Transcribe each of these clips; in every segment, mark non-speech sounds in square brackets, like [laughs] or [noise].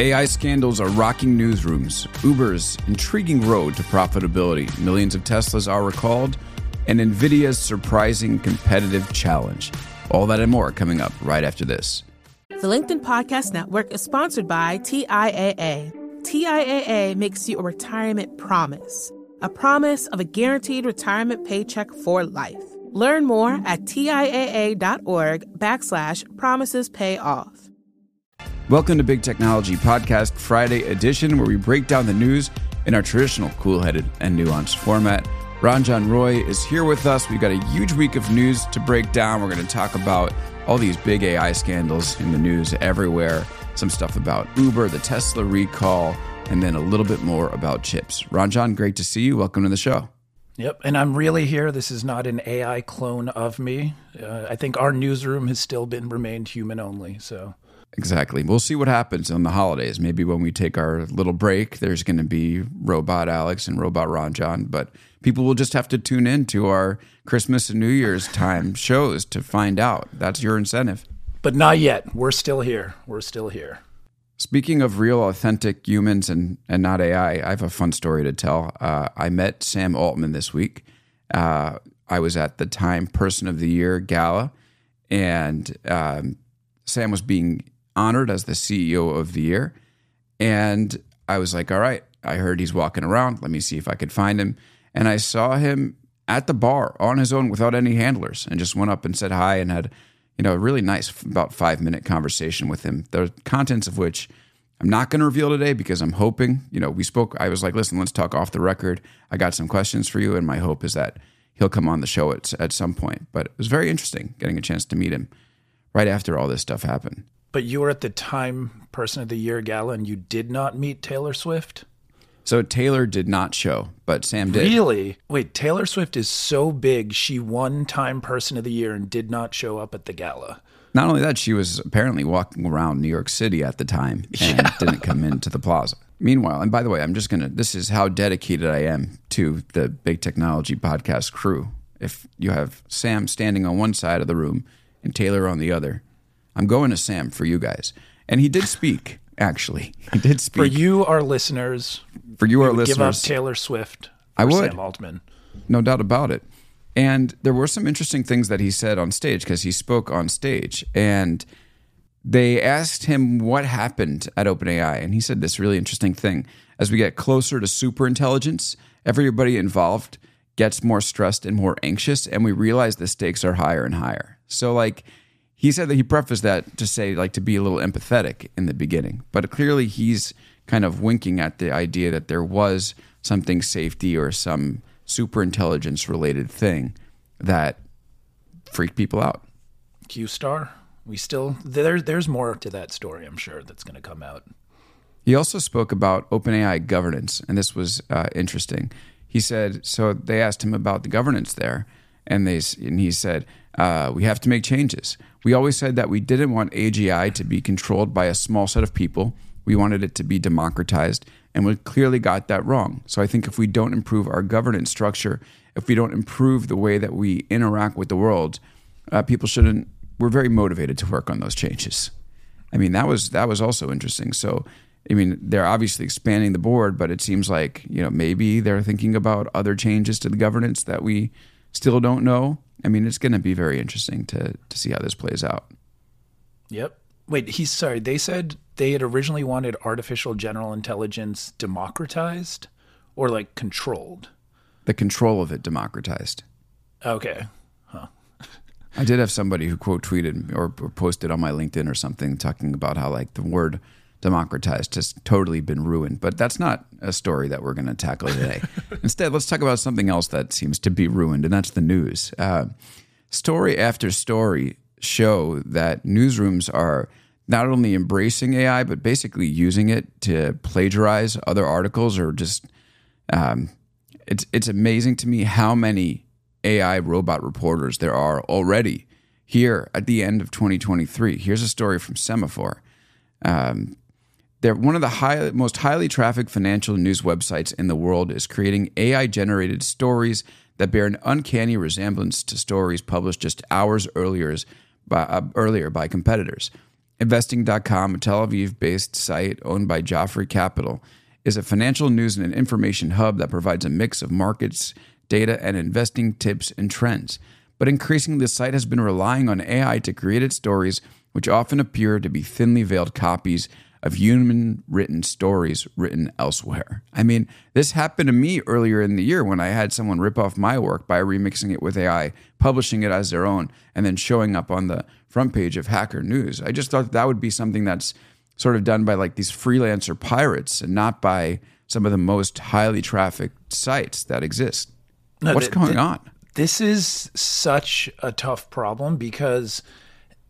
AI scandals are rocking newsrooms, Uber's intriguing road to profitability, millions of Teslas are recalled, and NVIDIA's surprising competitive challenge. All that and more coming up right after this. The LinkedIn Podcast Network is sponsored by TIAA. TIAA makes you a retirement promise, a promise of a guaranteed retirement paycheck for life. Learn more at TIAA.org backslash promises pay off. Welcome to Big Technology Podcast Friday edition, where we break down the news in our traditional cool headed and nuanced format. Ranjan Roy is here with us. We've got a huge week of news to break down. We're going to talk about all these big AI scandals in the news everywhere, some stuff about Uber, the Tesla recall, and then a little bit more about chips. Ranjan, great to see you. Welcome to the show. Yep, and I'm really here. This is not an AI clone of me. Uh, I think our newsroom has still been remained human only. So Exactly. We'll see what happens on the holidays. Maybe when we take our little break, there's going to be Robot Alex and Robot Ranjan, but people will just have to tune in to our Christmas and New Year's time [laughs] shows to find out. That's your incentive. But not yet. We're still here. We're still here. Speaking of real, authentic humans and, and not AI, I have a fun story to tell. Uh, I met Sam Altman this week. Uh, I was at the Time Person of the Year gala, and um, Sam was being honored as the CEO of the year. And I was like, all right, I heard he's walking around. Let me see if I could find him. And I saw him at the bar on his own without any handlers and just went up and said hi and had, you know, a really nice, about five minute conversation with him. The contents of which I'm not going to reveal today because I'm hoping, you know, we spoke. I was like, listen, let's talk off the record. I got some questions for you. And my hope is that he'll come on the show at, at some point. But it was very interesting getting a chance to meet him right after all this stuff happened. But you were at the Time Person of the Year gala and you did not meet Taylor Swift? So Taylor did not show, but Sam did. Really? Wait, Taylor Swift is so big, she won Time Person of the Year and did not show up at the gala. Not only that, she was apparently walking around New York City at the time [laughs] and yeah. didn't come into the plaza. Meanwhile, and by the way, I'm just going to, this is how dedicated I am to the Big Technology Podcast crew. If you have Sam standing on one side of the room and Taylor on the other, I'm going to Sam for you guys. And he did speak, actually. [laughs] He did speak. For you, our listeners. For you, our listeners. Give up Taylor Swift. I would. Sam Altman. No doubt about it. And there were some interesting things that he said on stage because he spoke on stage. And they asked him what happened at OpenAI. And he said this really interesting thing. As we get closer to superintelligence, everybody involved gets more stressed and more anxious. And we realize the stakes are higher and higher. So, like, he said that he prefaced that to say like to be a little empathetic in the beginning, but clearly he's kind of winking at the idea that there was something safety or some super intelligence related thing that freaked people out. Q Star, we still there. There's more to that story. I'm sure that's going to come out. He also spoke about OpenAI governance, and this was uh, interesting. He said so. They asked him about the governance there, and they and he said uh, we have to make changes. We always said that we didn't want AGI to be controlled by a small set of people. We wanted it to be democratized, and we clearly got that wrong. So I think if we don't improve our governance structure, if we don't improve the way that we interact with the world, uh, people shouldn't. We're very motivated to work on those changes. I mean, that was that was also interesting. So, I mean, they're obviously expanding the board, but it seems like you know maybe they're thinking about other changes to the governance that we still don't know. I mean, it's going to be very interesting to to see how this plays out. Yep. Wait, he's sorry. They said they had originally wanted artificial general intelligence democratized or like controlled. The control of it democratized. Okay. Huh. I did have somebody who quote tweeted or, or posted on my LinkedIn or something talking about how like the word democratized has totally been ruined. But that's not a story that we're going to tackle today. [laughs] Instead, let's talk about something else that seems to be ruined, and that's the news. Uh, story after story show that newsrooms are not only embracing AI, but basically using it to plagiarize other articles or just. Um, it's it's amazing to me how many AI robot reporters there are already here at the end of 2023. Here's a story from Semafor. Um, they're one of the high, most highly trafficked financial news websites in the world is creating AI generated stories that bear an uncanny resemblance to stories published just hours earlier by, uh, earlier by competitors. Investing.com, a Tel Aviv based site owned by Joffre Capital, is a financial news and information hub that provides a mix of markets, data, and investing tips and trends. But increasingly, the site has been relying on AI to create its stories, which often appear to be thinly veiled copies of human written stories written elsewhere. I mean, this happened to me earlier in the year when I had someone rip off my work by remixing it with AI, publishing it as their own, and then showing up on the front page of Hacker News. I just thought that would be something that's sort of done by like these freelancer pirates and not by some of the most highly trafficked sites that exist. No, What's th- going th- on? This is such a tough problem because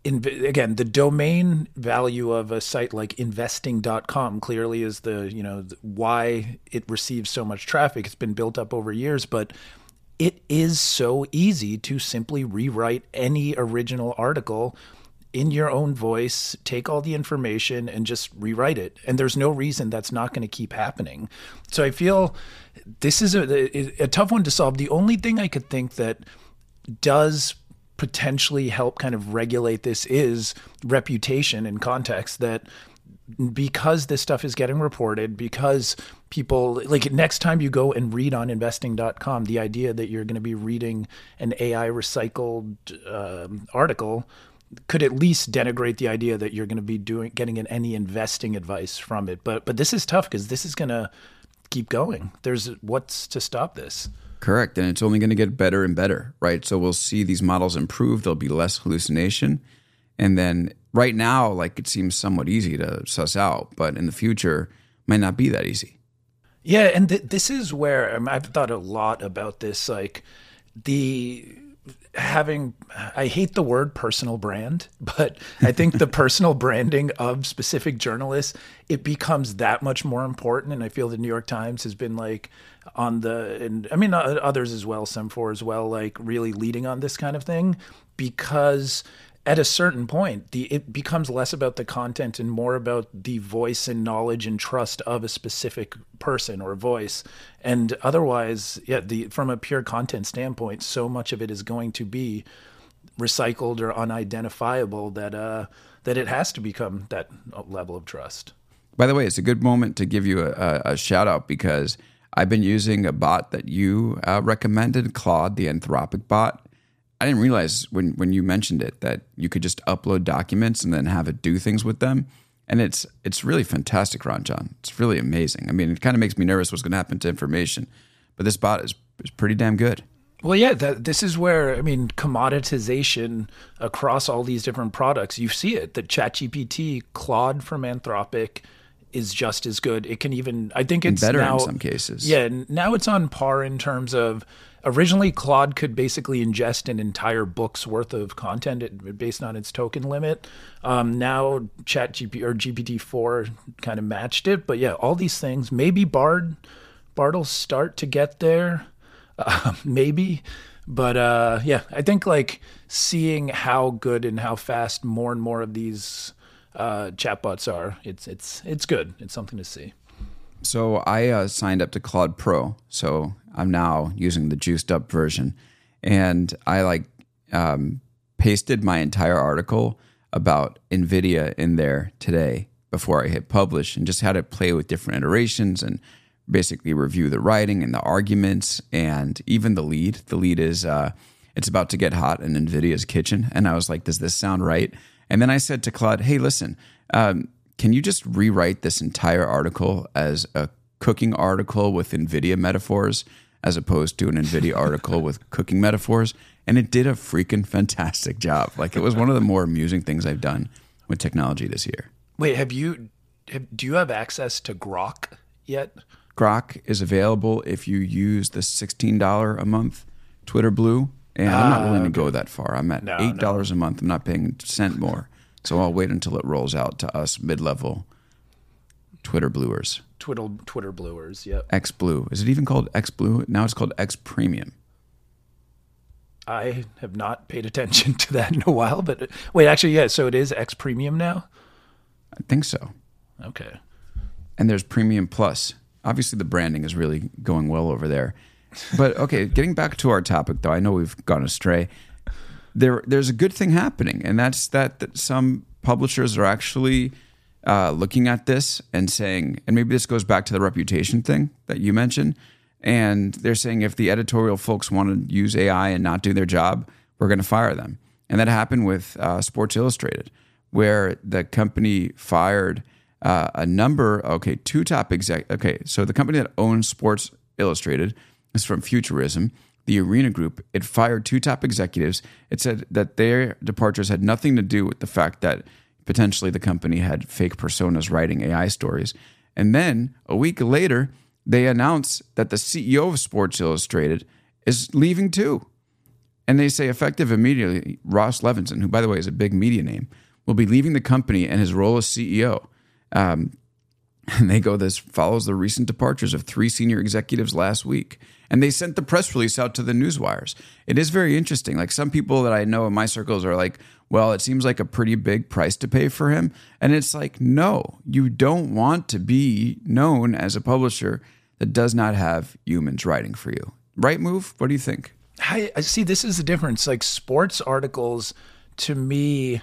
in, again, the domain value of a site like investing.com clearly is the, you know, why it receives so much traffic. It's been built up over years, but it is so easy to simply rewrite any original article in your own voice, take all the information and just rewrite it. And there's no reason that's not going to keep happening. So I feel this is a, a tough one to solve. The only thing I could think that does potentially help kind of regulate this is reputation and context that because this stuff is getting reported because people like next time you go and read on investing.com the idea that you're going to be reading an ai recycled um, article could at least denigrate the idea that you're going to be doing getting in any investing advice from it. But but this is tough because this is going to keep going. There's what's to stop this Correct. And it's only going to get better and better, right? So we'll see these models improve. There'll be less hallucination. And then right now, like it seems somewhat easy to suss out, but in the future, might not be that easy. Yeah, and th- this is where um, I've thought a lot about this. Like the having, I hate the word personal brand, [laughs] but I think the personal branding of specific journalists it becomes that much more important. And I feel the New York Times has been like on the, and I mean others as well, Semafor as well, like really leading on this kind of thing because at a certain point, the it becomes less about the content and more about the voice and knowledge and trust of a specific person or voice. And otherwise, yeah, the from a pure content standpoint, so much of it is going to be recycled or unidentifiable that uh, that it has to become that level of trust. By the way, it's a good moment to give you a, a shout out because I've been using a bot that you uh, recommended, Claude, the Anthropic bot. I didn't realize when when you mentioned it that you could just upload documents and then have it do things with them. And it's it's really fantastic, Ranjan. It's really amazing. I mean, it kind of makes me nervous what's going to happen to information, but this bot is is pretty damn good. Well, yeah, that, this is where I mean commoditization across all these different products. You see it. That ChatGPT, Claude from Anthropic, is just as good. It can even I think it's better now, in some cases. Yeah, now it's on par in terms of originally Claude could basically ingest an entire book's worth of content based on its token limit. Um, now ChatGPT or GPT four kind of matched it, but yeah, all these things. Maybe Bard Bard'll start to get there, uh, [laughs] maybe. But uh, yeah, I think like seeing how good and how fast more and more of these uh, chatbots are, it's it's it's good. It's something to see. So I uh, signed up to Claude Pro, so I'm now using the juiced up version, and I like um, pasted my entire article about Nvidia in there today before I hit publish, and just had it play with different iterations and basically review the writing and the arguments and even the lead. The lead is uh, it's about to get hot in Nvidia's kitchen, and I was like, does this sound right? And then I said to Claude, hey, listen. Um, can you just rewrite this entire article as a cooking article with NVIDIA metaphors as opposed to an NVIDIA [laughs] article with cooking metaphors? And it did a freaking fantastic job. Like it was one of the more amusing things I've done with technology this year. Wait, have you, have, do you have access to Grok yet? Grok is available if you use the $16 a month Twitter Blue. And I'm not willing to uh, go that far. I'm at No, $8 a month. I'm not paying a cent more. So I'll wait until it rolls out to us mid level Twitter Bluers. Twitter Twitter Bluers, yep. X Blue. Is it even called X Blue? Now it's called X Premium. I have not paid attention [laughs] to that in a while, but wait, actually, yeah. So it is X Premium now. I think so. Okay. And there's Premium Plus. Obviously, the branding is really going well over there. But okay, getting back to our topic, though, I know we've gone astray. there there's a good thing happening, and that's that, that some publishers are actually uh, looking at this and saying, and maybe this goes back to the reputation thing that you mentioned, and they're saying if the editorial folks want to use AI and not do their job, we're going to fire them, and that happened with uh, Sports Illustrated, where the company fired. Uh, a number, okay, two top exec. Okay, so the company that owns Sports Illustrated is from Futurism, the Arena Group. It fired two top executives. It said that their departures had nothing to do with the fact that potentially the company had fake personas writing AI stories. And then a week later, they announced that the CEO of Sports Illustrated is leaving too. And they say, effective immediately, Ross Levinson, who, by the way, is a big media name, will be leaving the company and his role as CEO. Um, [laughs] and they go, this follows the recent departures of three senior executives last week. And they sent the press release out to the newswires. It is very interesting. Like some people that I know in my circles are like, well, it seems like a pretty big price to pay for him. And it's like, no, you don't want to be known as a publisher that does not have humans writing for you. Right move? What do you think? I, I see this is the difference. Like sports articles to me,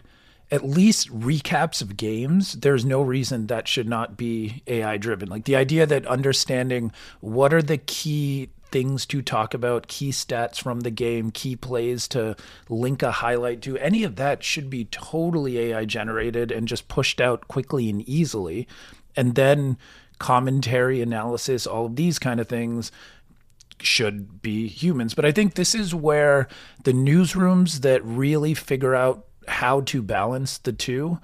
at least recaps of games, there's no reason that should not be AI driven. Like the idea that understanding what are the key things to talk about, key stats from the game, key plays to link a highlight to, any of that should be totally AI generated and just pushed out quickly and easily. And then commentary, analysis, all of these kind of things should be humans. But I think this is where the newsrooms that really figure out how to balance the two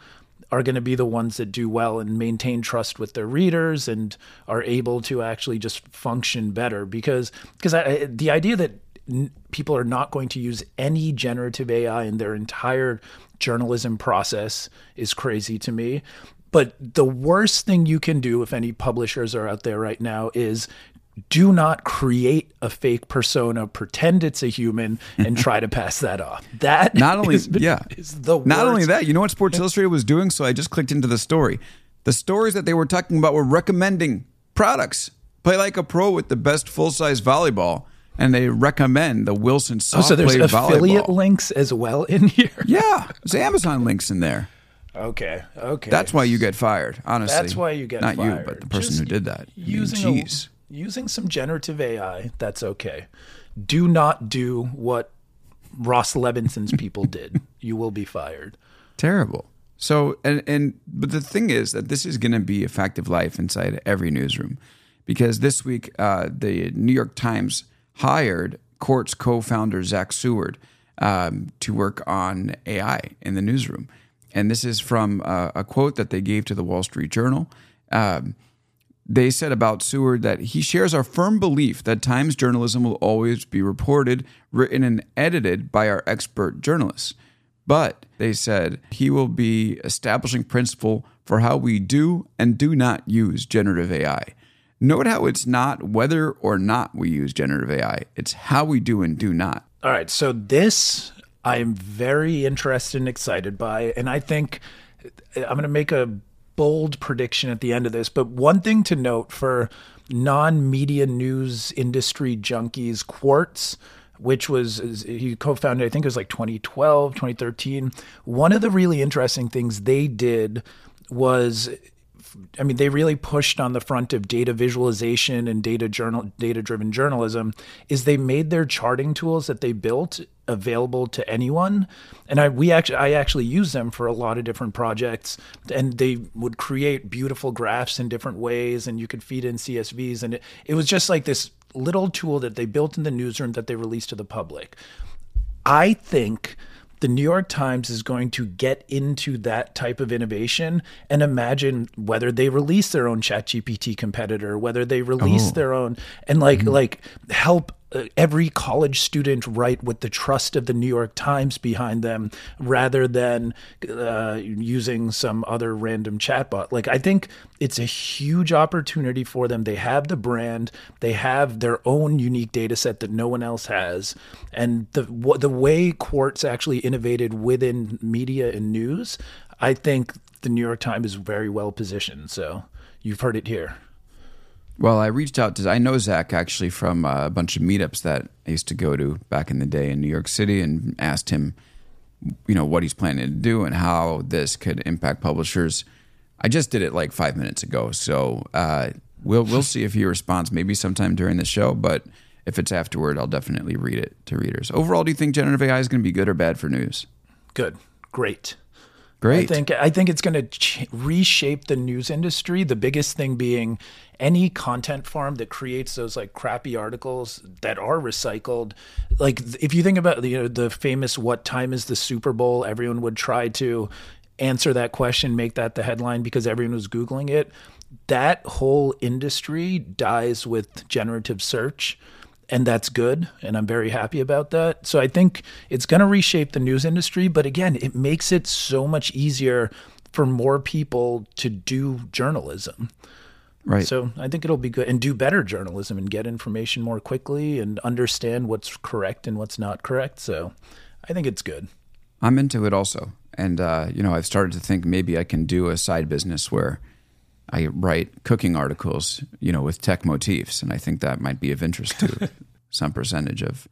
are going to be the ones that do well and maintain trust with their readers and are able to actually just function better because because the idea that n- people are not going to use any generative AI in their entire journalism process is crazy to me. But the worst thing you can do if any publishers are out there right now is do not create a fake persona, pretend it's a human, and [laughs] try to pass that off. That not only is, yeah is the not worst. only that. You know what Sports Illustrated was doing? So I just clicked into the story. The stories that they were talking about were recommending products. Play like a pro with the best full size volleyball, and they recommend the Wilson soft oh, so there's affiliate volleyball. links as well in here. [laughs] Yeah, there's Amazon links in there. Okay, okay. That's why you get fired. Honestly, That's why you get not fired. you, but the person Just who did that. I mean, using a- Jeez. Using some generative AI, that's okay. Do not do what Ross Levinson's people [laughs] did. You will be fired. terrible. So and and but the thing is that this is going to be a fact of life inside every newsroom, because this week uh, the New York Times hired Quartz co-founder Zach Seward um, to work on AI in the newsroom, and this is from uh, a quote that they gave to the Wall Street Journal. Um, they said about Seward that he shares our firm belief that Times journalism will always be reported, written, and edited by our expert journalists. But they said he will be establishing principle for how we do and do not use generative AI. Note how it's not whether or not we use generative AI, it's how we do and do not. All right, so this I am very interested and excited by, and I think I'm going to make a bold prediction at the end of this. But one thing to note for non-media news industry junkies, Quartz, which was he co-founded, I think it was like 2012, 2013. One of the really interesting things they did was I mean, they really pushed on the front of data visualization and data journal, data driven journalism. Is they made their charting tools that they built available to anyone, and I we actually I actually use them for a lot of different projects, and they would create beautiful graphs in different ways, and you could feed in CSVs, and it, it was just like this little tool that they built in the newsroom that they released to the public. I think the New York Times is going to get into that type of innovation and imagine whether they release their own ChatGPT competitor, whether they release Oh. their own and like mm-hmm. like help every college student write with the trust of the New York Times behind them rather than uh, using some other random chatbot. Like I think it's a huge opportunity for them. They have the brand, they have their own unique data set that no one else has, and the wh- the way Quartz actually innovated within media and news, I think the New York Times is very well positioned. So you've heard it here. Well, I reached out to I know Zach actually from uh, a bunch of meetups that I used to go to back in the day in New York City, and asked him you know what he's planning to do and how this could impact publishers. I just did it like five minutes ago, so uh, we'll we'll see if he responds maybe sometime during the show. But if it's afterward, I'll definitely read it to readers. Overall, do you think generative AI is going to be good or bad for news? Good, great. Great. I think I think it's going to ch- reshape the news industry. The biggest thing being any content farm that creates those like crappy articles that are recycled. Like if you think about you know, the famous "What time is the Super Bowl?" Everyone would try to answer that question, make that the headline because everyone was googling it. That whole industry dies with generative search and that's good and i'm very happy about that. So i think it's going to reshape the news industry but again it makes it so much easier for more people to do journalism. Right. So i think it'll be good and do better journalism and get information more quickly and understand what's correct and what's not correct. So i think it's good. I'm into it also. And uh, you know i've started to think maybe i can do a side business where I write cooking articles, you know, with tech motifs, and I think that might be of interest to [laughs] some percentage of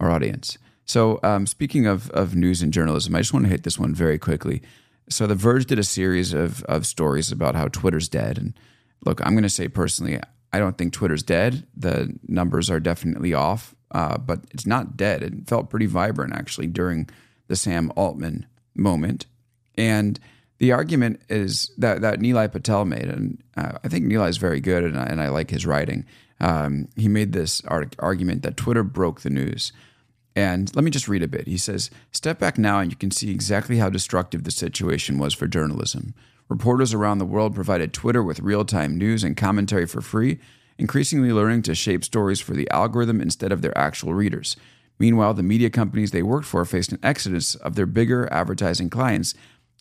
our audience. So, um, speaking of of news and journalism, I just want to hit this one very quickly. So, The Verge did a series of of stories about how Twitter's dead, and look, I'm going to say personally, I don't think Twitter's dead. The numbers are definitely off, uh, but it's not dead. It felt pretty vibrant actually during the Sam Altman moment, and the argument is that that Nilay Patel made, and uh, I think Nilay is very good, and I, and I like his writing. Um, he made this argument that Twitter broke the news. And let me just read a bit. He says, Step back now and you can see exactly how destructive the situation was for journalism. Reporters around the world provided Twitter with real time news and commentary for free, increasingly learning to shape stories for the algorithm instead of their actual readers. Meanwhile, the media companies they worked for faced an exodus of their bigger advertising clients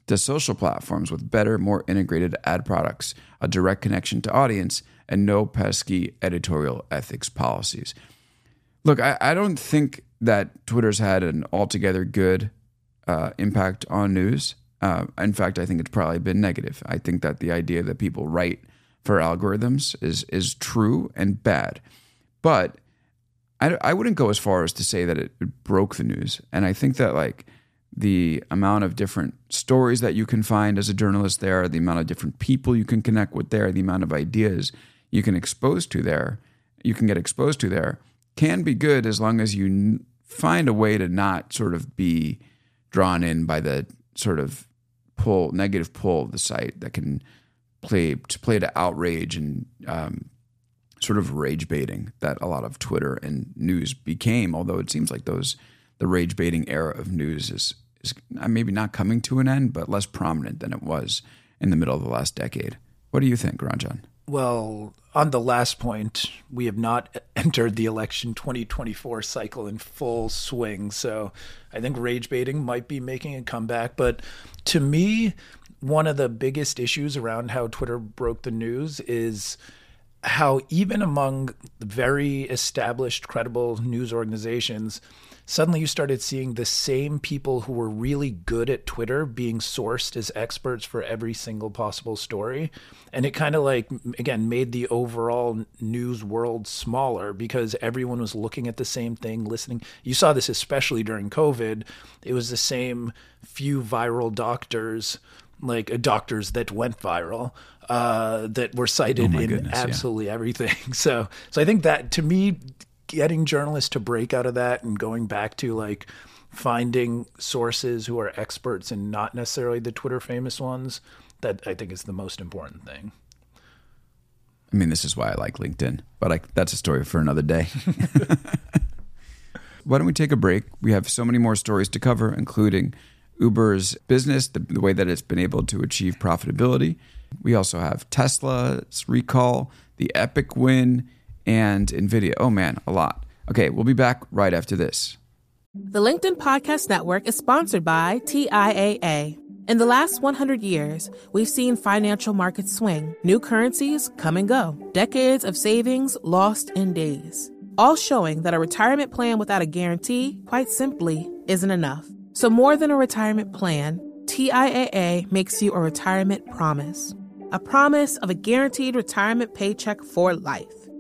to social platforms with better, more integrated ad products, a direct connection to audience, and no pesky editorial ethics policies. Look, I, I don't think that Twitter's had an altogether good uh, impact on news. Uh, in fact, I think it's probably been negative. I think that the idea that people write for algorithms is is true and bad, but I, I wouldn't go as far as to say that it, it broke the news. And I think that like the amount of different stories that you can find as a journalist there, the amount of different people you can connect with there, the amount of ideas you can expose to there, you can get exposed to there, can be good as long as you find a way to not sort of be drawn in by the sort of pull negative pull of the site that can play to play to outrage and um, sort of rage baiting that a lot of Twitter and news became. Although it seems like those the rage baiting era of news is is uh, maybe not coming to an end, but less prominent than it was in the middle of the last decade. What do you think, Ranjan? Well, on the last point, we have not [laughs] entered the election 2024 cycle in full swing. So I think rage baiting might be making a comeback. But to me, one of the biggest issues around how Twitter broke the news is how, even among very established, credible news organizations, suddenly you started seeing the same people who were really good at Twitter being sourced as experts for every single possible story. And it kind of like, again, made the overall news world smaller because everyone was looking at the same thing, listening. You saw this especially during COVID. It was the same few viral doctors like uh, doctors that went viral uh, that were cited oh in goodness, absolutely yeah. everything. [laughs] So, so I think that to me, getting journalists to break out of that and going back to like finding sources who are experts and not necessarily the Twitter famous ones, that I think is the most important thing. I mean, this is why I like LinkedIn, but I, that's a story for another day. [laughs] why don't we take a break? We have so many more stories to cover, including Uber's business, the, the way that it's been able to achieve profitability. We also have Tesla's recall, the Epic win, and NVIDIA. Oh man, a lot. Okay, we'll be back right after this. The LinkedIn Podcast Network is sponsored by TIAA. In the last 100 years, we've seen financial markets swing, new currencies come and go, decades of savings lost in days, all showing that a retirement plan without a guarantee, quite simply, isn't enough. So, more than a retirement plan, TIAA makes you a retirement promise a promise of a guaranteed retirement paycheck for life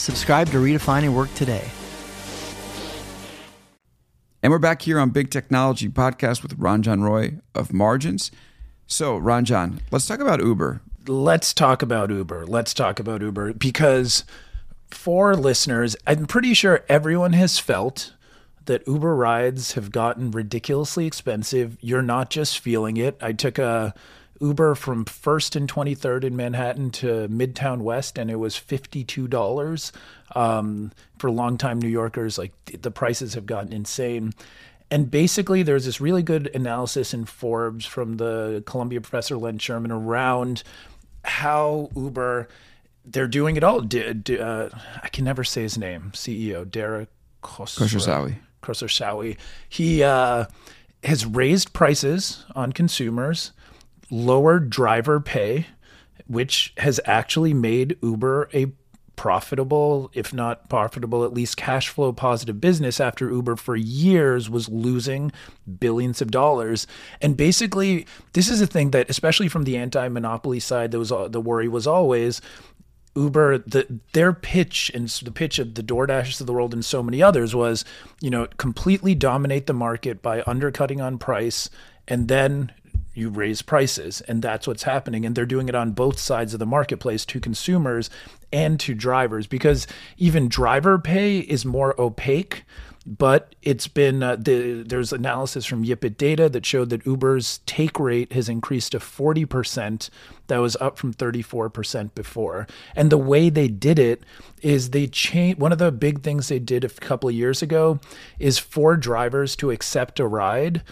Subscribe to Redefining Work today. And we're back here on Big Technology Podcast with Ranjan Roy of Margins. So, Ranjan, let's talk about Uber. Let's talk about Uber. Let's talk about Uber because for listeners, I'm pretty sure everyone has felt that Uber rides have gotten ridiculously expensive. You're not just feeling it. I took a Uber from First and 23rd in Manhattan to Midtown West, and it was $52. Um, for longtime New Yorkers, like the prices have gotten insane. And basically, there's this really good analysis in Forbes from the Columbia professor Len Sherman around how Uber they're doing it all. D- d- uh, I can never say his name. CEO Derek Khosrowshahi. Khosrowshahi. He uh, has raised prices on consumers, lowered driver pay, which has actually made Uber a profitable, if not profitable, at least cash flow positive business after Uber for years was losing billions of dollars. And basically, this is a thing that, especially from the anti monopoly side, there was, the worry was always Uber, the their pitch and the pitch of the DoorDashes of the world and so many others was, you know, completely dominate the market by undercutting on price and then you raise prices and that's what's happening and they're doing it on both sides of the marketplace to consumers and to drivers because even driver pay is more opaque but it's been uh, the, there's analysis from Yipit Data that showed that Uber's take rate has increased to 40%. That was up from 34% before. And the way they did it is they changed one of the big things they did a couple of years ago is for drivers to accept a ride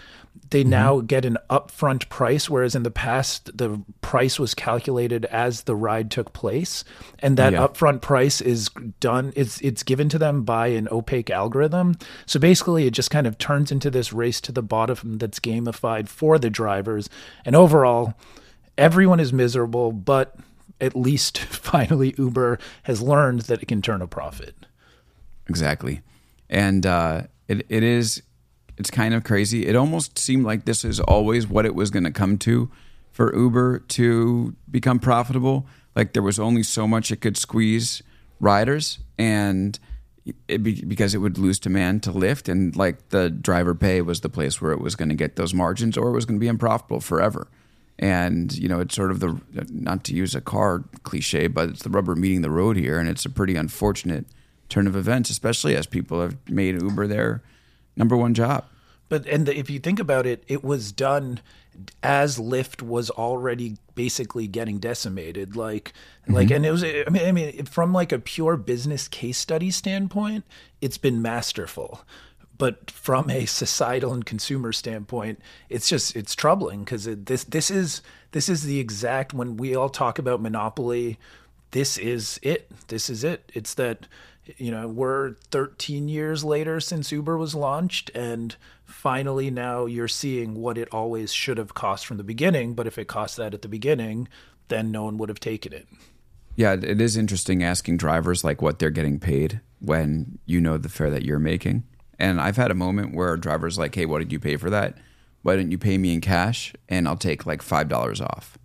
they mm-hmm. now get an upfront price, whereas in the past the price was calculated as the ride took place, and that yeah. upfront price is done. It's it's given to them by an opaque algorithm. So basically, it just kind of turns into this race to the bottom that's gamified for the drivers, and overall, everyone is miserable. But at least [laughs] finally, Uber has learned that it can turn a profit. Exactly, and uh, it it is it's kind of crazy. It almost seemed like this is always what it was going to come to for Uber to become profitable. Like there was only so much it could squeeze riders, and it be, because it would lose demand to Lyft, and like the driver pay was the place where it was going to get those margins, or it was going to be unprofitable forever. And you know, it's sort of the not to use a car cliche, but it's the rubber meeting the road here, and it's a pretty unfortunate turn of events, especially as people have made Uber their number one job. But and the, if you think about it, it was done as Lyft was already basically getting decimated. Like, mm-hmm. like, and it was. I mean, I mean, from like a pure business case study standpoint, it's been masterful. But from a societal and consumer standpoint, it's just it's troubling because it, this this is this is the exact when we all talk about monopoly. This is it. This is it. It's that you know, we're 13 years later since Uber was launched, and finally now you're seeing what it always should have cost from the beginning. But if it cost that at the beginning, then no one would have taken it. Yeah, it is interesting asking drivers like what they're getting paid when you know the fare that you're making. And I've had a moment where a driver's like, "Hey, what did you pay for that? Why didn't you pay me in cash? And I'll take like five dollars off."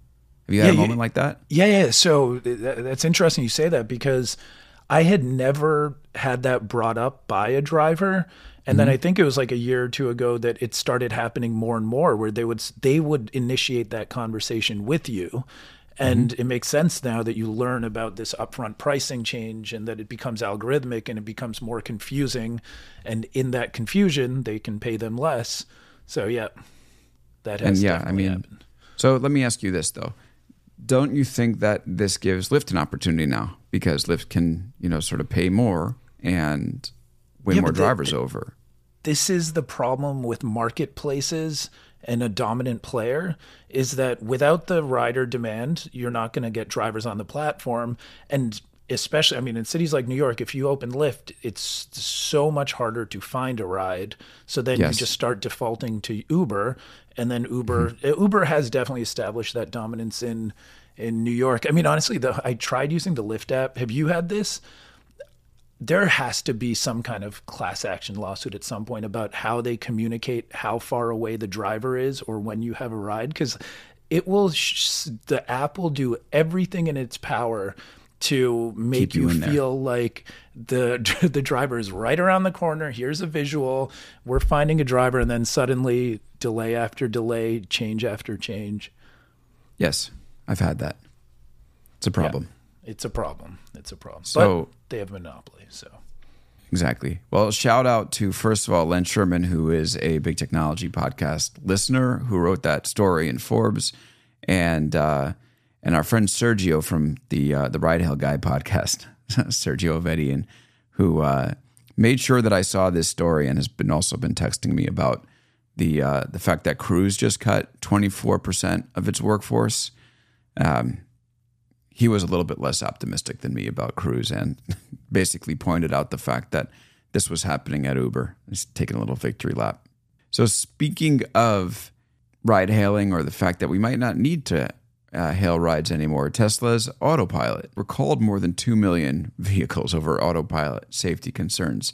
Have you had yeah, a moment like that? Yeah, yeah. So that's interesting you say that because I had never had that brought up by a driver. And mm-hmm. then I think it was like a year or two ago that it started happening more and more where they would they would initiate that conversation with you. And mm-hmm. it makes sense now that you learn about this upfront pricing change and that it becomes algorithmic and it becomes more confusing. And in that confusion, they can pay them less. So yeah, that has and yeah, I mean, happened. so let me ask you this though: Don't you think that this gives Lyft an opportunity now? because Lyft can, you know, sort of pay more and win yeah, more drivers the, over. This is the problem with marketplaces and a dominant player is that without the rider demand, you're not going to get drivers on the platform. And especially, I mean, in cities like New York, if you open Lyft, it's so much harder to find a ride. So then Yes. you just start defaulting to Uber, and then Uber uh, Uber has definitely established that dominance in in New York. I mean, honestly, the I tried using the Lyft app. Have you had this? There has to be some kind of class action lawsuit at some point about how they communicate how far away the driver is or when you have a ride because it will sh- the app will do everything in its power to make Keep you you, in there. feel like the [laughs] the driver is right around the corner. Here's a visual. We're finding a driver, and then suddenly delay after delay, change after change. Yes, I've had that. It's a problem. It's a problem. It's a problem. So- but they have a monopoly. So Exactly. Well, shout out to first of all Len Sherman, who is a big technology podcast listener, who wrote that story in Forbes, and uh, and our friend Sergio from the uh, the Ride Hail Guy podcast, [laughs] Sergio Avedian, who uh, made sure that I saw this story and has been also been texting me about the uh, the fact that Cruise just cut twenty four percent of its workforce. Um, he was a little bit less optimistic than me about Cruise and [laughs] basically pointed out the fact that this was happening at Uber. He's taking a little victory lap. So, speaking of ride hailing or the fact that we might not need to uh, hail rides anymore, Tesla's autopilot recalled more than 2 million [laughs] vehicles over autopilot safety concerns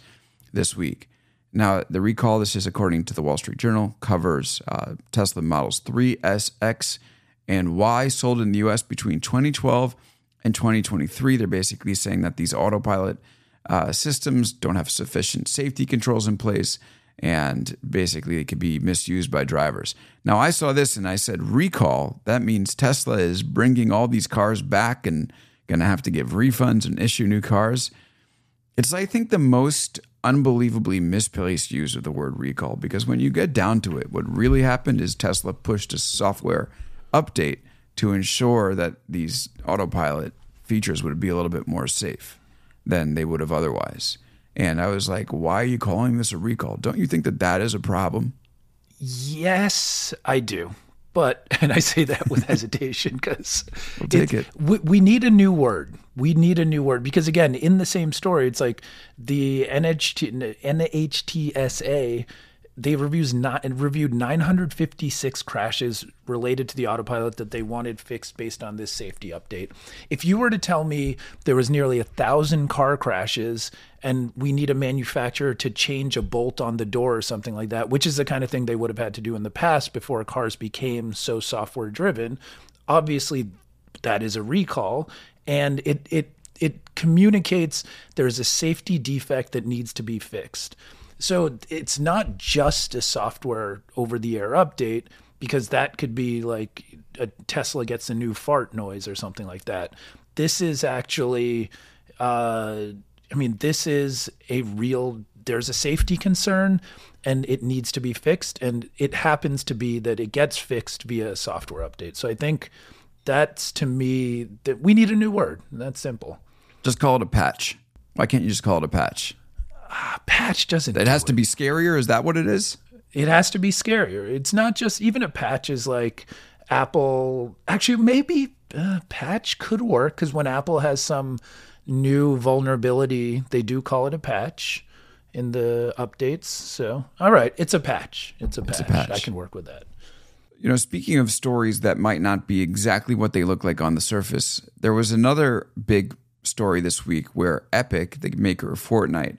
this week. Now, the recall, this is according to the Wall Street Journal, covers uh, Tesla Models 3, S, X, and Y sold in the US between 2012 and 2023. They're basically saying that these autopilot uh, systems don't have sufficient safety controls in place and basically it could be misused by drivers. Now, I saw this and I said, recall, that means Tesla is bringing all these cars back and going to have to give refunds and issue new cars. It's, I think, the most unbelievably misplaced use of the word recall because when you get down to it, what really happened is Tesla pushed a software update to ensure that these autopilot features would be a little bit more safe than they would have otherwise. And I was like, why are you calling this a recall? Don't you think that that is a problem? yes, I do. But [laughs] and I say that with [laughs] hesitation because We'll take it. We, we need a new word. We need a new word because again, in the same story, it's like the NHT, NHTSA. They reviews not reviewed 956 crashes related to the autopilot that they wanted fixed based on this safety update. If you were to tell me there was nearly a thousand car crashes and we need a manufacturer to change a bolt on the door or something like that, which is the kind of thing they would have had to do in the past before cars became so software driven, obviously that is a recall and it it it communicates there's a safety defect that needs to be fixed. So it's not just a software over the air update because that could be like a Tesla gets a new fart noise or something like that. This is actually uh I mean this is a real there's a safety concern and it needs to be fixed and it happens to be that it gets fixed via a software update. So I think that's to me that we need a new word. That's simple. Just call it a patch. Why can't you just call it a patch? Patch doesn't. It has to be scarier. Is that what it is? It has to be scarier. It's not just even a patch is like Apple. Actually, maybe uh, patch could work because when Apple has some new vulnerability, they do call it a patch in the updates. So, all right, it's a patch. It's a, patch. patch. I can work with that. You know, speaking of stories that might not be exactly what they look like on the surface, there was another big story this week where Epic, the maker of Fortnite,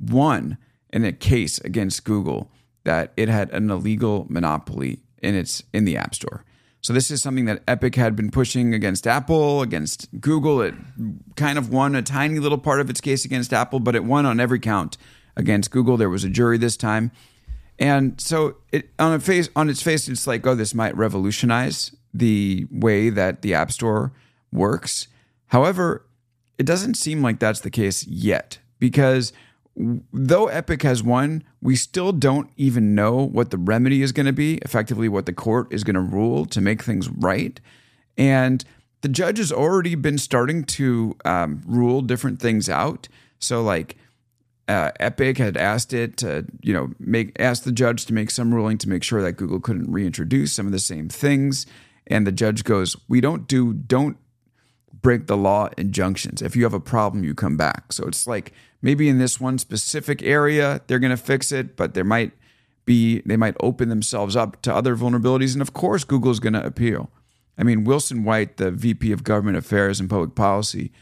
won in a case against Google that it had an illegal monopoly in its in the App Store. So this is something that Epic had been pushing against Apple, against Google. It kind of won a tiny little part of its case against Apple, but it won on every count against Google. There was a jury this time. And so it on face on its face, it's like, oh, this might revolutionize the way that the App Store works. However, it doesn't seem like that's the case yet because though Epic has won, we still don't even know what the remedy is going to be, effectively, what the court is going to rule to make things right. And the judge has already been starting to um, rule different things out. So, like, uh, Epic had asked it to, you know, make asked the judge to make some ruling to make sure that Google couldn't reintroduce some of the same things. And the judge goes, "We don't do don't break the law injunctions. If you have a problem, you come back. So it's like maybe in this one specific area, they're going to fix it, but there might be, they might open themselves up to other vulnerabilities. And of course, Google's going to appeal. I mean, Wilson White, the VP of Government Affairs and Public Policy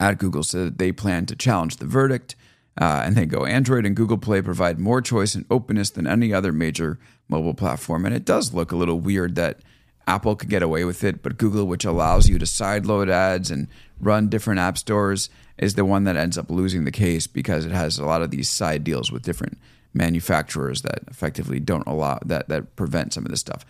at Google, said that they plan to challenge the verdict. Uh, and they go Android and Google Play provide more choice and openness than any other major mobile platform. And it does look a little weird that Apple could get away with it, but Google, which allows you to sideload ads and run different app stores, is the one that ends up losing the case because it has a lot of these side deals with different manufacturers that effectively don't allow that that prevent some of this stuff.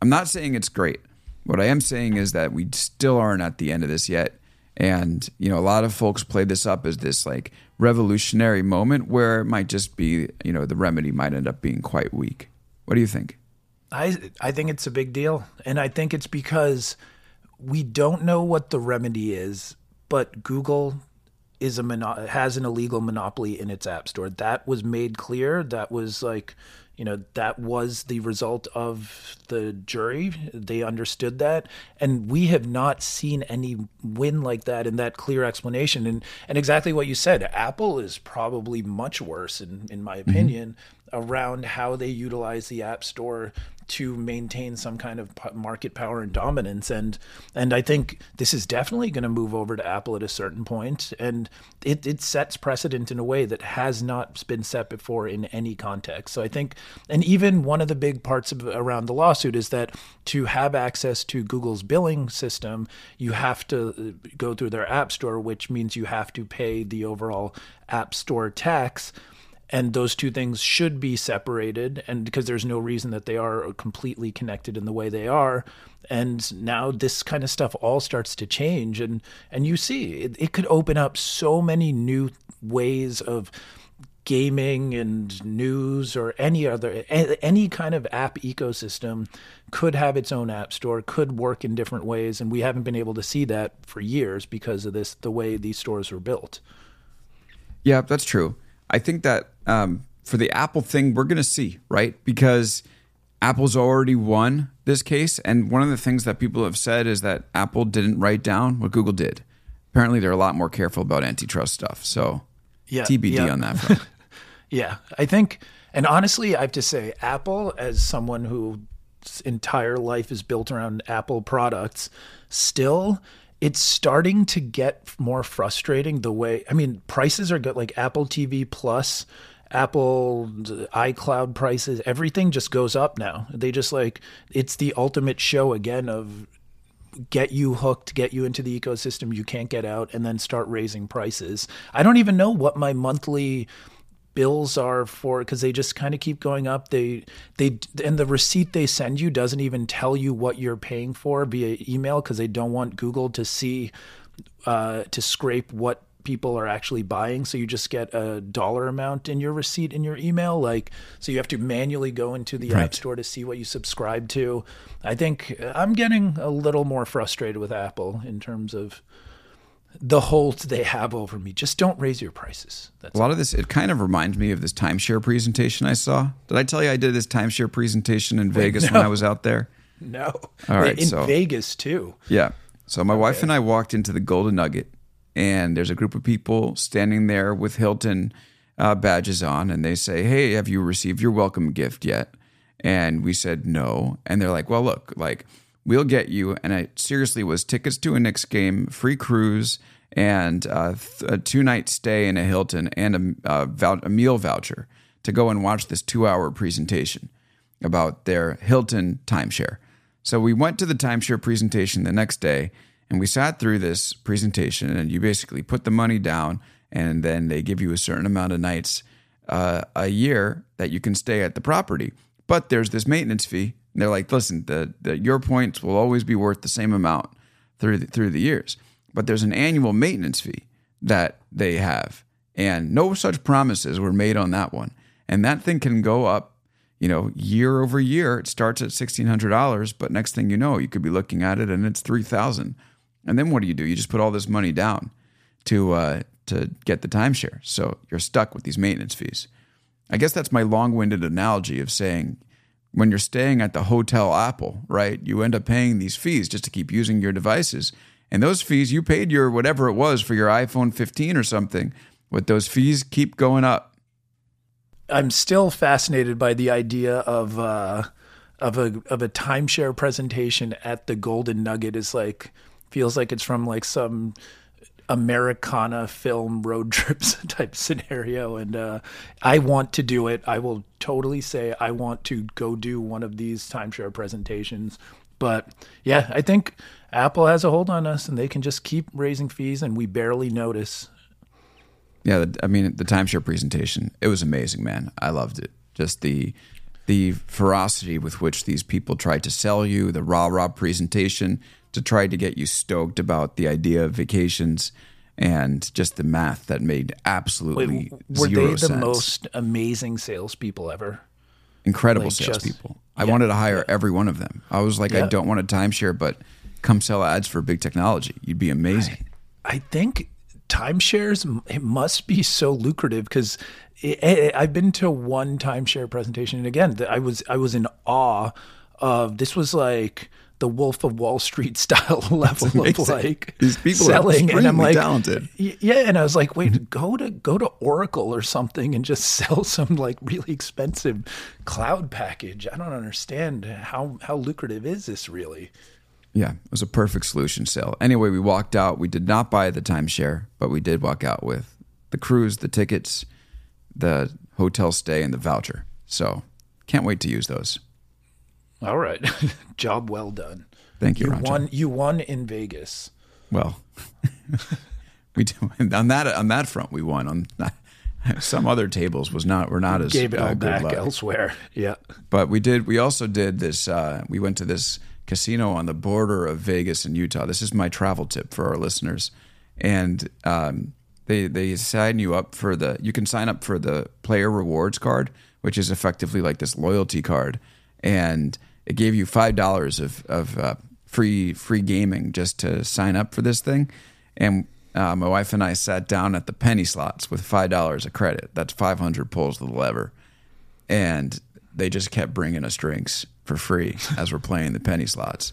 I'm not saying it's great. What I am saying is that we still aren't at the end of this yet. And, you know, a lot of folks play this up as this like revolutionary moment where it might just be, you know, the remedy might end up being quite weak. What do you think? I I think it's a big deal, and I think it's because we don't know what the remedy is, but Google is a mono- has an illegal monopoly in its app store. That was made clear. That was like, you know, that was the result of the jury. They understood that, and we have not seen any win like that in that clear explanation. And and exactly what you said, Apple is probably much worse, in in my opinion. Mm-hmm around how they utilize the app store to maintain some kind of market power and dominance. And and I think this is definitely going to move over to Apple at a certain point. And it, it sets precedent in a way that has not been set before in any context. So I think and even one of the big parts of around the lawsuit is that to have access to Google's billing system you have to uh, go through their app store which means you have to pay the overall app store tax and those two things should be separated and because there's no reason that they are completely connected in the way they are and now this kind of stuff all starts to change and and you see it, it could open up so many new ways of gaming and news or any other any kind of app ecosystem could have its own app store could work in different ways and we haven't been able to see that for years because of this the way these stores were built. Yeah that's true I think that um, for the Apple thing, we're going to see, right? Because Apple's already won this case. And one of the things that people have said is that Apple didn't write down what Google did. Apparently, they're a lot more careful about antitrust stuff. So, yeah, TBD yeah. on that [laughs] front. yeah, I think, and honestly, I have to say, Apple, as someone whose entire life is built around Apple products, still it's starting to get more frustrating the way I mean prices are good like Apple TV Plus Apple uh, iCloud prices everything just goes up now. They just like it's the ultimate show again of get you hooked get you into the ecosystem you can't get out and then start raising prices. I don't even know what my monthly bills are for because they just kind of keep going up. They they and the receipt they send you doesn't even tell you what you're paying for via email because they don't want google to see uh, to scrape what people are actually buying. So you just get a dollar amount in your receipt in your email like so you have to manually go into the right. app store to see what you subscribe to. I think i'm getting a little more frustrated with apple in terms of the holds they have over me. Just don't raise your prices. That's a lot all. of this, it kind of reminds me of this timeshare presentation I saw. Did I tell you I did this timeshare presentation in Vegas no. when I was out there? [laughs] No. All right. In so, Vegas too. Yeah. So my okay. wife and I walked into the Golden Nugget, and there's a group of people standing there with Hilton uh, badges on, and they say, "Hey, have you received your welcome gift yet?" And we said no, and they're like, "Well, look, like." We'll get you. And it seriously was tickets to a Knicks game, free cruise, and uh, a two night stay in a Hilton and a, a, a meal voucher to go and watch this two hour presentation about their Hilton timeshare. So we went to the timeshare presentation the next day and we sat through this presentation and you basically put the money down and then they give you a certain amount of nights uh, a year that you can stay at the property. But there's this maintenance fee they're like, listen, the, the, your points will always be worth the same amount through the, through the years, but there's an annual maintenance fee that they have, and no such promises were made on that one. And that thing can go up, you know, year over year. It starts at sixteen hundred dollars, but next thing you know, you could be looking at it and it's three thousand. And then what do you do? You just put all this money down to uh, to get the timeshare, so you're stuck with these maintenance fees. I guess that's my long-winded analogy of saying when you're staying at the Hotel Apple, right? You end up paying these fees just to keep using your devices. And those fees, you paid your whatever it was for your iPhone 15 or something, but those fees keep going up. I'm still fascinated by the idea of uh, of a of a timeshare presentation at the Golden Nugget is like feels like it's from like some Americana film road [laughs] trips type scenario. And uh, I want to do it. I will totally say I want to go do one of these timeshare presentations. But yeah, I think Apple has a hold on us and they can just keep raising fees and we barely notice. Yeah, I mean the timeshare presentation, it was amazing, man. I loved it. Just the the ferocity with which these people tried to sell you, the rah rah presentation to try to get you stoked about the idea of vacations and just the math that made absolutely Wait, were zero they the sense. most amazing salespeople ever? incredible like, just- salespeople. I wanted to hire every one of them. I was like, I don't want a timeshare, but come sell ads for big technology. You'd be amazing. I think timeshares it must be so lucrative because I've been to one timeshare presentation, and again, I was I was in awe of this was like the Wolf of Wall Street [laughs] style [laughs] level of like These people are selling, and I'm like, talented. yeah, and I was like, wait, mm-hmm. go to go to Oracle or something and just [laughs] sell some like really expensive cloud package. I don't understand how how lucrative is this really. Yeah, it was a perfect solution sale. Anyway, we walked out. We did not buy the timeshare, but we did walk out with the cruise, the tickets, the hotel stay, and the voucher. So can't wait to use those. All right, [laughs] job well done. Thank you, You Ranjan. won. You won in Vegas. Well, [laughs] we do, on that on that front we won. On some other tables was not were not as Gave it uh, all good back luck. elsewhere. Yeah. But we did. We also did this. Uh, we went to this casino on the border of Vegas and Utah. This is my travel tip for our listeners, and um, they they sign you up for the. You can sign up for the player rewards card, which is effectively like this loyalty card, and it gave you five dollars of of uh, free free gaming just to sign up for this thing, and. Uh, my wife and I sat down at the penny slots with five dollars of credit. That's five hundred pulls of the lever and they just kept bringing us drinks for free as we're playing the penny slots.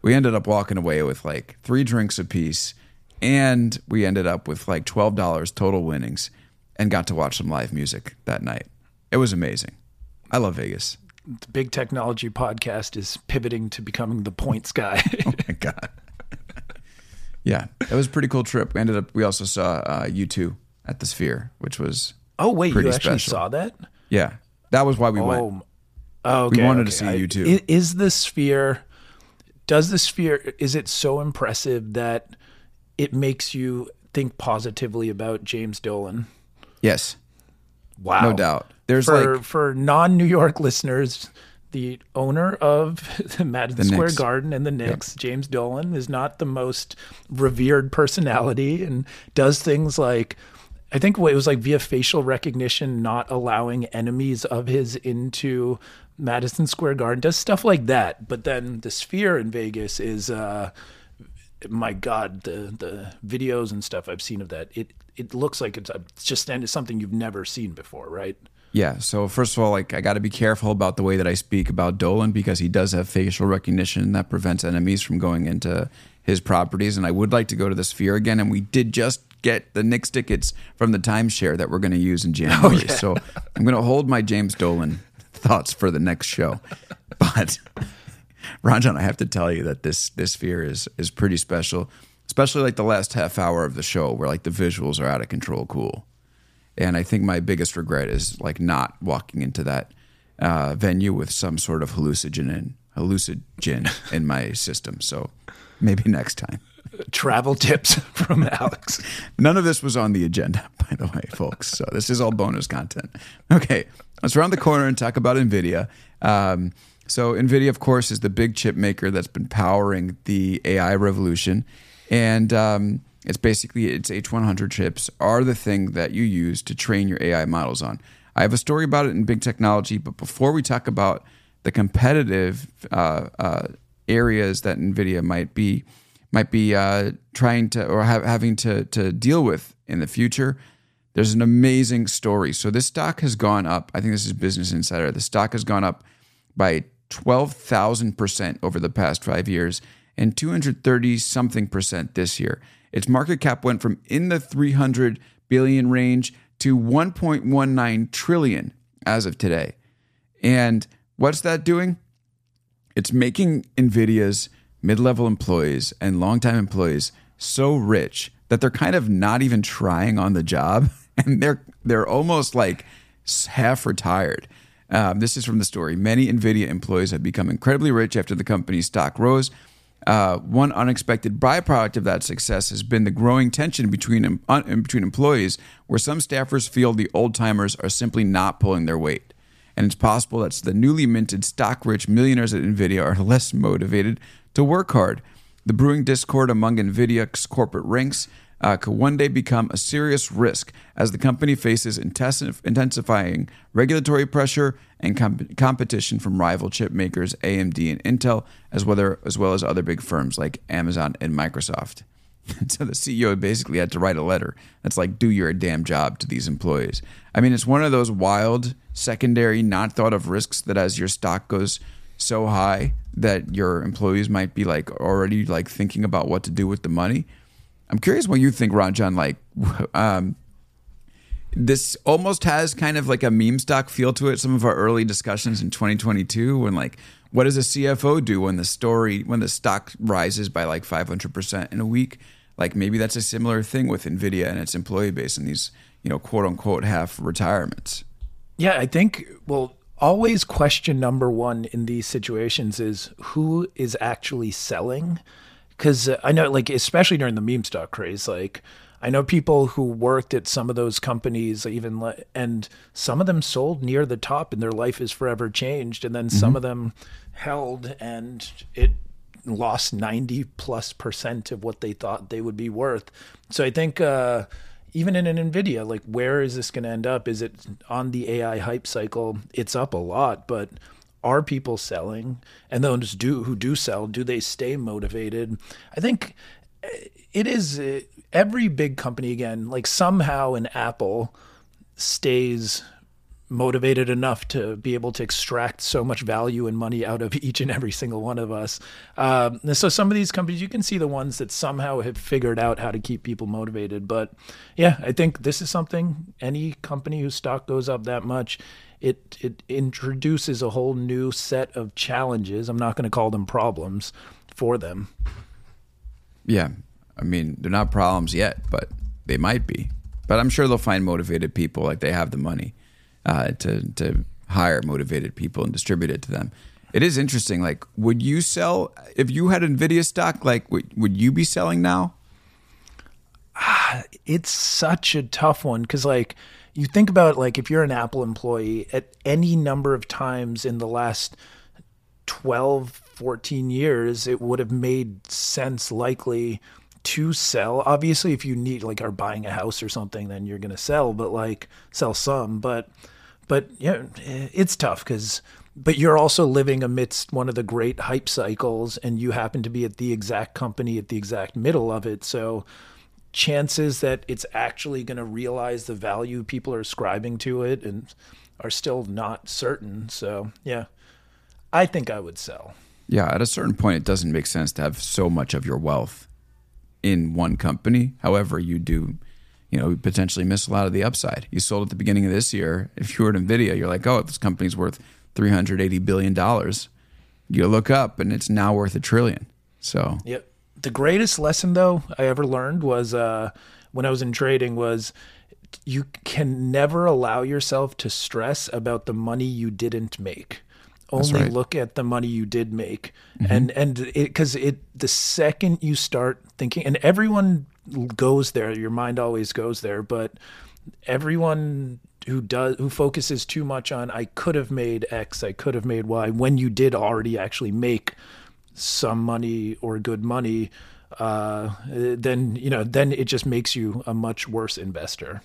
We ended up walking away with like three drinks apiece, and we ended up with like twelve dollars total winnings, and got to watch some live music that night. It was amazing. I love Vegas. The big technology podcast is pivoting to becoming the points guy. [laughs] Oh my god. [laughs] yeah, it was a pretty cool trip. We ended up. We also saw uh, U2 at the Sphere, which was oh wait, you actually special. saw that? yeah. That was why we went. Oh, oh, okay, wanted to see I- you too. i- Is the sphere? Does the sphere? Is it so impressive that it makes you think positively about James Dolan? Yes, Wow, no doubt. There's for like for non New York listeners, the owner of [laughs] the Madison The Square Knicks. Garden and the Knicks, James Dolan, is not the most revered personality and does things like. I think it was like via facial recognition, not allowing enemies of his into Madison Square Garden, does stuff like that. But then the Sphere in Vegas is, uh, my God, the the videos and stuff I've seen of that, it it looks like it's, it's just it's something you've never seen before, right? Yeah. So first of all, like I got to be careful about the way that I speak about Dolan because he does have facial recognition that prevents enemies from going into his properties. And I would like to go to the Sphere again. And we did just get the Knicks tickets from the timeshare that we're going to use in oh, January. So I'm going to hold my James Dolan thoughts for the next show. [laughs] But Ranjan, I have to tell you that this this Sphere is is pretty special, especially like the last half hour of the show where like the visuals are out of control cool. And I think my biggest regret is like not walking into that uh, venue with some sort of hallucinogen in, hallucinogen in my system. So maybe next time. travel tips from Alex. None of this was on the agenda, by the way, folks. So this is all bonus content. Okay, let's round the corner and talk about NVIDIA. Um, so NVIDIA, of course, is the big chip maker that's been powering the AI revolution, and um, it's basically its H100 chips are the thing that you use to train your AI models on. I have a story about it in big technology, but before we talk about the competitive uh, uh, areas that NVIDIA might be might be uh, trying to or have, having to to deal with in the future. There's an amazing story. So this stock has gone up. I think this is Business Insider. The stock has gone up by twelve thousand percent over the past five years, and 230 something percent this year. Its market cap went from in the 300 billion range to 1.19 trillion as of today. And what's that doing? It's making Nvidia's mid-level employees and longtime employees so rich that they're kind of not even trying on the job, [laughs] and they're they're almost like half retired. Um, this is from the story. Many NVIDIA employees have become incredibly rich after the company's stock rose. Uh, one unexpected byproduct of that success has been the growing tension between, between employees, where some staffers feel the old timers are simply not pulling their weight. And it's possible that the newly minted stock rich millionaires at NVIDIA are less motivated to work hard. The brewing discord among NVIDIA's corporate ranks uh, could one day become a serious risk as the company faces intensifying regulatory pressure and competition from rival chip makers AMD and Intel, as well, as well as other big firms like Amazon and Microsoft. [laughs] so the CEO basically had to write a letter that's like, do your damn job to these employees. I mean, it's one of those wild, secondary, not thought of risks that as your stock goes so high that your employees might be like already like thinking about what to do with the money I'm curious what you think, Ranjan. Like, [laughs] um, this almost has kind of like a meme stock feel to it. Some of our early discussions in 2022, when like, what does a CFO do when the story, when the stock rises by like 500% in a week? Like, maybe that's a similar thing with NVIDIA and its employee base and these, you know, quote unquote half retirements. Yeah, I think, well, always question number one in these situations is who is actually selling because I know, like, especially during the meme stock craze, like, I know people who worked at some of those companies, even, and some of them sold near the top and their life is forever changed. And then mm-hmm. some of them held and it lost 90 plus percent of what they thought they would be worth. So I think, uh, even in an Nvidia, like where is this going to end up? Is it on the AI hype cycle? It's up a lot, but are people selling and those do who do sell do they stay motivated? I think eh, it is eh, every big company again like somehow an apple stays motivated enough to be able to extract so much value and money out of [laughs] each and every single one of us. Um, so some of these companies, you can see the ones that somehow have figured out how to keep people motivated. But yeah, I think this is something any company whose stock goes up that much, it it introduces a whole new set of challenges. I'm not going to call them problems for them. Yeah, I mean they're not problems yet, but they might be. But I'm sure they'll find motivated people, like they have the money uh, to to hire motivated people and distribute it to them. It is interesting. Like, would you sell if you had Nvidia stock? Like, would would you be selling now? Ah, [sighs] it's such a tough one because like you think about like if you're an Apple employee at any number of times in the last 12, 14 years, it would have made sense likely to sell. Obviously, if you need like are buying a house or something, then you're going to sell, but like sell some. But but yeah, it's tough because but you're also living amidst one of the great hype cycles, and you happen to be at the exact company at the exact middle of it. So chances that it's actually going to realize the value people are ascribing to it and are still not certain. So, yeah, I think I would sell. Yeah, at a certain point, it doesn't make sense to have so much of your wealth in one company. However, you do, you know, potentially miss a lot of the upside. You sold at the beginning of this year. If you were at NVIDIA, you're like, oh, this company's worth $380 billion. You look up and it's now worth a trillion. So, yep the greatest lesson though I ever learned was uh, when I was in trading was you can never allow yourself to stress about the money you didn't make. Only right. look at the money you did make, mm-hmm. and and because it, it the second you start thinking, and everyone goes there, your mind always goes there, but everyone who does who focuses too much on I could have made X, I could have made Y, when you did already actually make some money or good money, uh, then you know then it just makes you a much worse investor.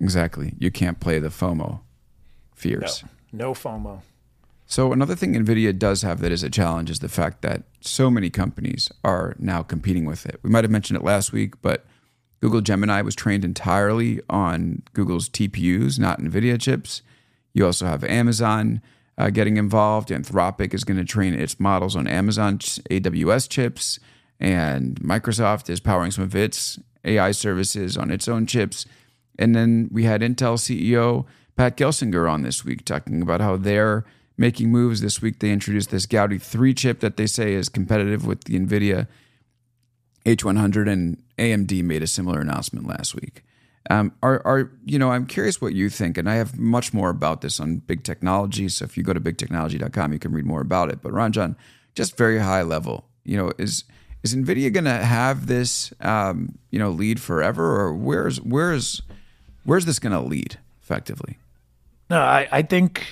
Exactly. You can't play the FOMO fears. No, no FOMO. So another thing Nvidia does have that is a challenge is the fact that so many companies are now competing with it. We might have mentioned it last week, but Google Gemini was trained entirely on Google's TPUs, not Nvidia chips. You also have Amazon uh, getting involved. Anthropic is going to train its models on Amazon AWS chips, and Microsoft is powering some of its AI services on its own chips. And then we had Intel CEO Pat Gelsinger on this week talking about how they're making moves. This week they introduced this Gaudi 3 chip that they say is competitive with the NVIDIA H100, and AMD made a similar announcement last week. Um, are, are you know? I'm curious what you think, and I have much more about this on Big Technology. So if you go to bigtechnology.com, you can read more about it. But Ranjan, just very high level, you know, is is Nvidia going to have this, um, you know, lead forever, or where's where's where's this going to lead effectively? No, I, I think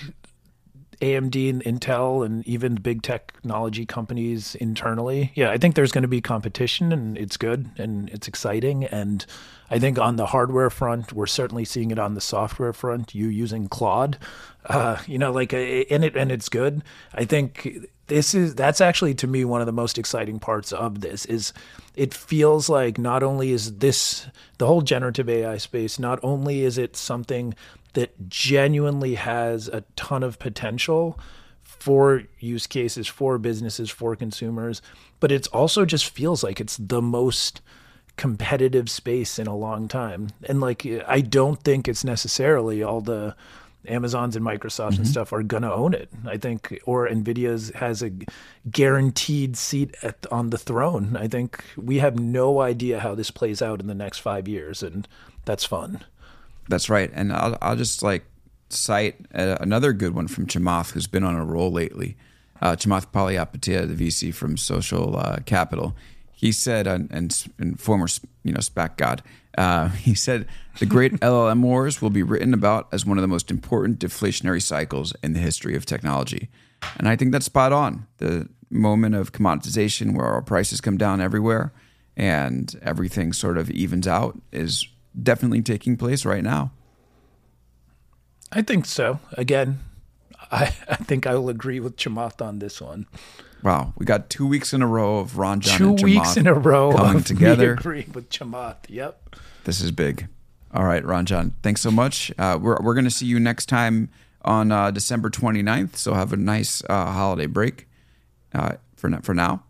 AMD and Intel and even big technology companies internally. Yeah, I think there's going to be competition and it's good and it's exciting. And I think on the hardware front, we're certainly seeing it on the software front. You using Claude, uh, you know, like in it and it's good. I think this is that's actually to me one of the most exciting parts of this is it feels like not only is this the whole generative AI space, not only is it something that genuinely has a ton of potential for use cases, for businesses, for consumers, but it also just feels like it's the most competitive space in a long time. And like, I don't think it's necessarily all the Amazons and Microsofts mm-hmm. and stuff are going to own it. I think, or Nvidia's has a guaranteed seat at, on the throne. I think we have no idea how this plays out in the next five years, and that's fun. That's right. And I'll, I'll just like cite another good one from Chamath, who's been on a roll lately. Uh, Chamath Palihapitiya, the VC from Social uh, Capital, he said, uh, and, and former you know SPAC god, uh, [laughs] he said the great [laughs] LLM wars will be written about as one of the most important deflationary cycles in the history of technology. And I think that's spot on. The moment of commoditization where our prices come down everywhere and everything sort of evens out is definitely taking place right now. I think so. Again, I, [laughs] I think I will agree with Chamath on this one. Wow, we got two weeks in a row of Ranjan two and weeks in a row coming [laughs] together. Agree with Chamath. Yep. This is big. All right, Ranjan, thanks so much. Uh, we're we're going to see you next time on uh, December 29th. So have a nice uh, holiday break uh, for for now.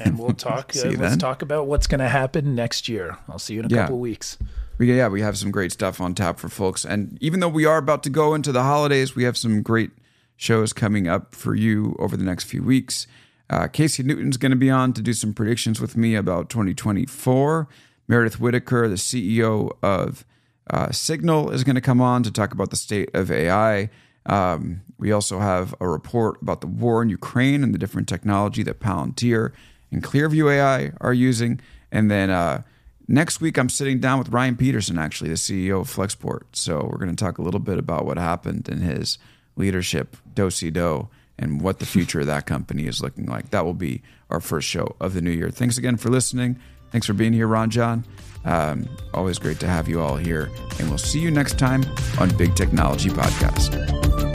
And we'll talk. [laughs] Uh, let's then. talk about what's going to happen next year. I'll see you in a yeah. couple weeks. We, yeah, we have some great stuff on tap for folks. And even though we are about to go into the holidays, we have some great shows coming up for you over the next few weeks. Uh, Casey Newton's going to be on to do some predictions with me about 2024. Meredith Whittaker, the CEO of uh, Signal, is going to come on to talk about the state of AI. Um, we also have a report about the war in Ukraine and the different technology that Palantir and Clearview AI are using. And then uh, next week, I'm sitting down with Ryan Petersen, actually, the CEO of Flexport. So we're going to talk a little bit about what happened in his leadership, Do and what the future of that company is looking like. That will be our first show of the new year. Thanks again for listening. Thanks for being here, Ranjan. Um, always great to have you all here. And we'll see you next time on Big Technology Podcast.